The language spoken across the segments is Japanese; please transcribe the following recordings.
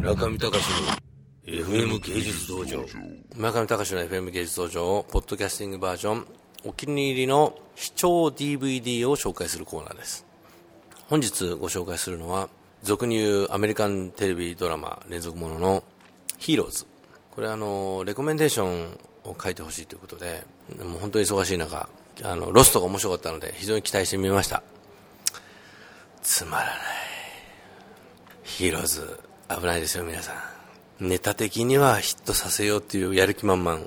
村上隆の FM 芸術道場。村上隆の FM 芸術道場をポッドキャスティングバージョンお気に入りの視聴 DVD を紹介するコーナーです。本日ご紹介するのは俗に言うアメリカンテレビドラマ連続もののヒーローズこれあのレコメンデーションを書いてほしいということでもう本当に忙しい中あのロストが面白かったので非常に期待してみました。つまらない。ヒーローズ危ないですよ皆さん。ネタ的にはヒットさせようっていうやる気満々。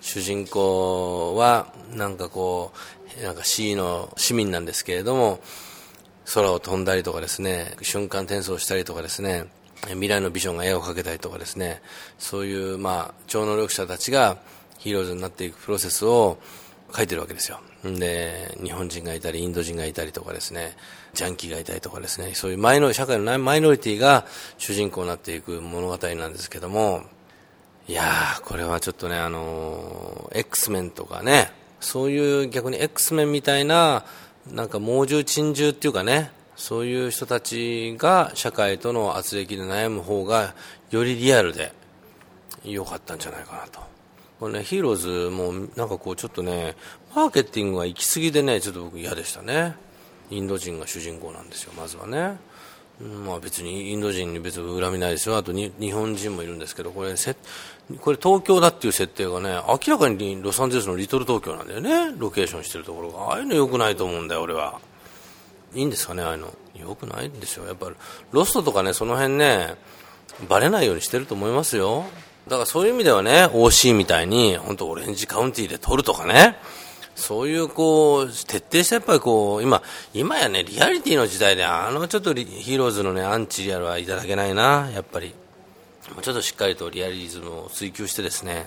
主人公はなんかこうなんか C の市民なんですけれども空を飛んだりとかですね瞬間転送したりとかですね未来のビジョンが絵を描けたりとかですねそういうまあ超能力者たちがヒーローズになっていくプロセスを書いてるわけですよ。で日本人がいたりインド人がいたりとかですねジャンキーがいたりとかですねそういうマイノ社会のマイノリティが主人公になっていく物語なんですけどもいやーこれはちょっとねあの X メンとかねそういう逆に X メンみたいななんか猛獣珍獣っていうかねそういう人たちが社会との圧力で悩む方がよりリアルで良かったんじゃないかなと。これね、ヒーローズもなんかこうちょっとね、マーケティングが行き過ぎでね、ちょっと僕嫌でしたね。インド人が主人公なんですよ、まずはね。まあ別にインド人に別に恨みないですよ。あとに日本人もいるんですけど、これせ、これ東京だっていう設定がね、明らかにロサンゼルスのリトル東京なんだよね。ロケーションしてるところが。ああいうの良くないと思うんだよ、俺は。いいんですかね、ああいうの。良くないんですよ。やっぱ、ロストとかね、その辺ね、バレないようにしてると思いますよ。だからそういう意味ではね、OC みたいに、本当オレンジカウンティで取るとかね、そういうこう、徹底してやっぱりこう、今、今やね、リアリティの時代で、あのちょっとヒーローズのね、アンチリアルはいただけないな、やっぱり。もうちょっとしっかりとリアリズムを追求してですね、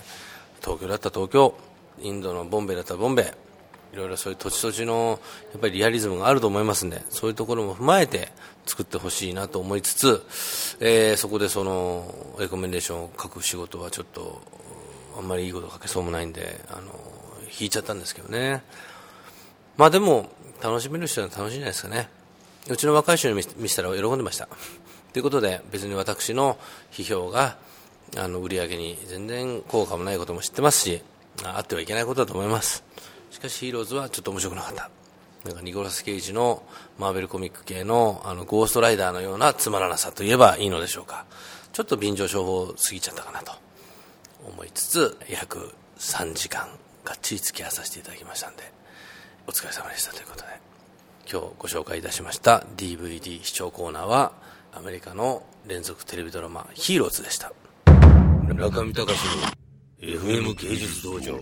東京だった東京、インドのボンベだったボンベ、いろいろそういう土地土地のやっぱりリアリズムがあると思いますんで、そういうところも踏まえて作ってほしいなと思いつつ、えー、そこでそのレコメンデーションを書く仕事はちょっとあんまりいいこと書けそうもないんであの引いちゃったんですけどね。まあでも楽しめる人は楽しいんじゃないですかね。うちの若い人に見せたら喜んでました。ということで別に私の批評があの売り上げに全然効果もないことも知ってますしあってはいけないことだと思います。しかしヒーローズはちょっと面白くなかった。なんかニコラス・ケイジのマーベルコミック系のあのゴーストライダーのようなつまらなさといえばいいのでしょうか。ちょっと便乗商法過ぎちゃったかなと思いつつ約3時間がっちり付き合わさせていただきましたんでお疲れ様でしたということで。今日ご紹介いたしました DVD 視聴コーナーはアメリカの連続テレビドラマ「ヒーローズ」でした。中見隆の FM 芸術道場。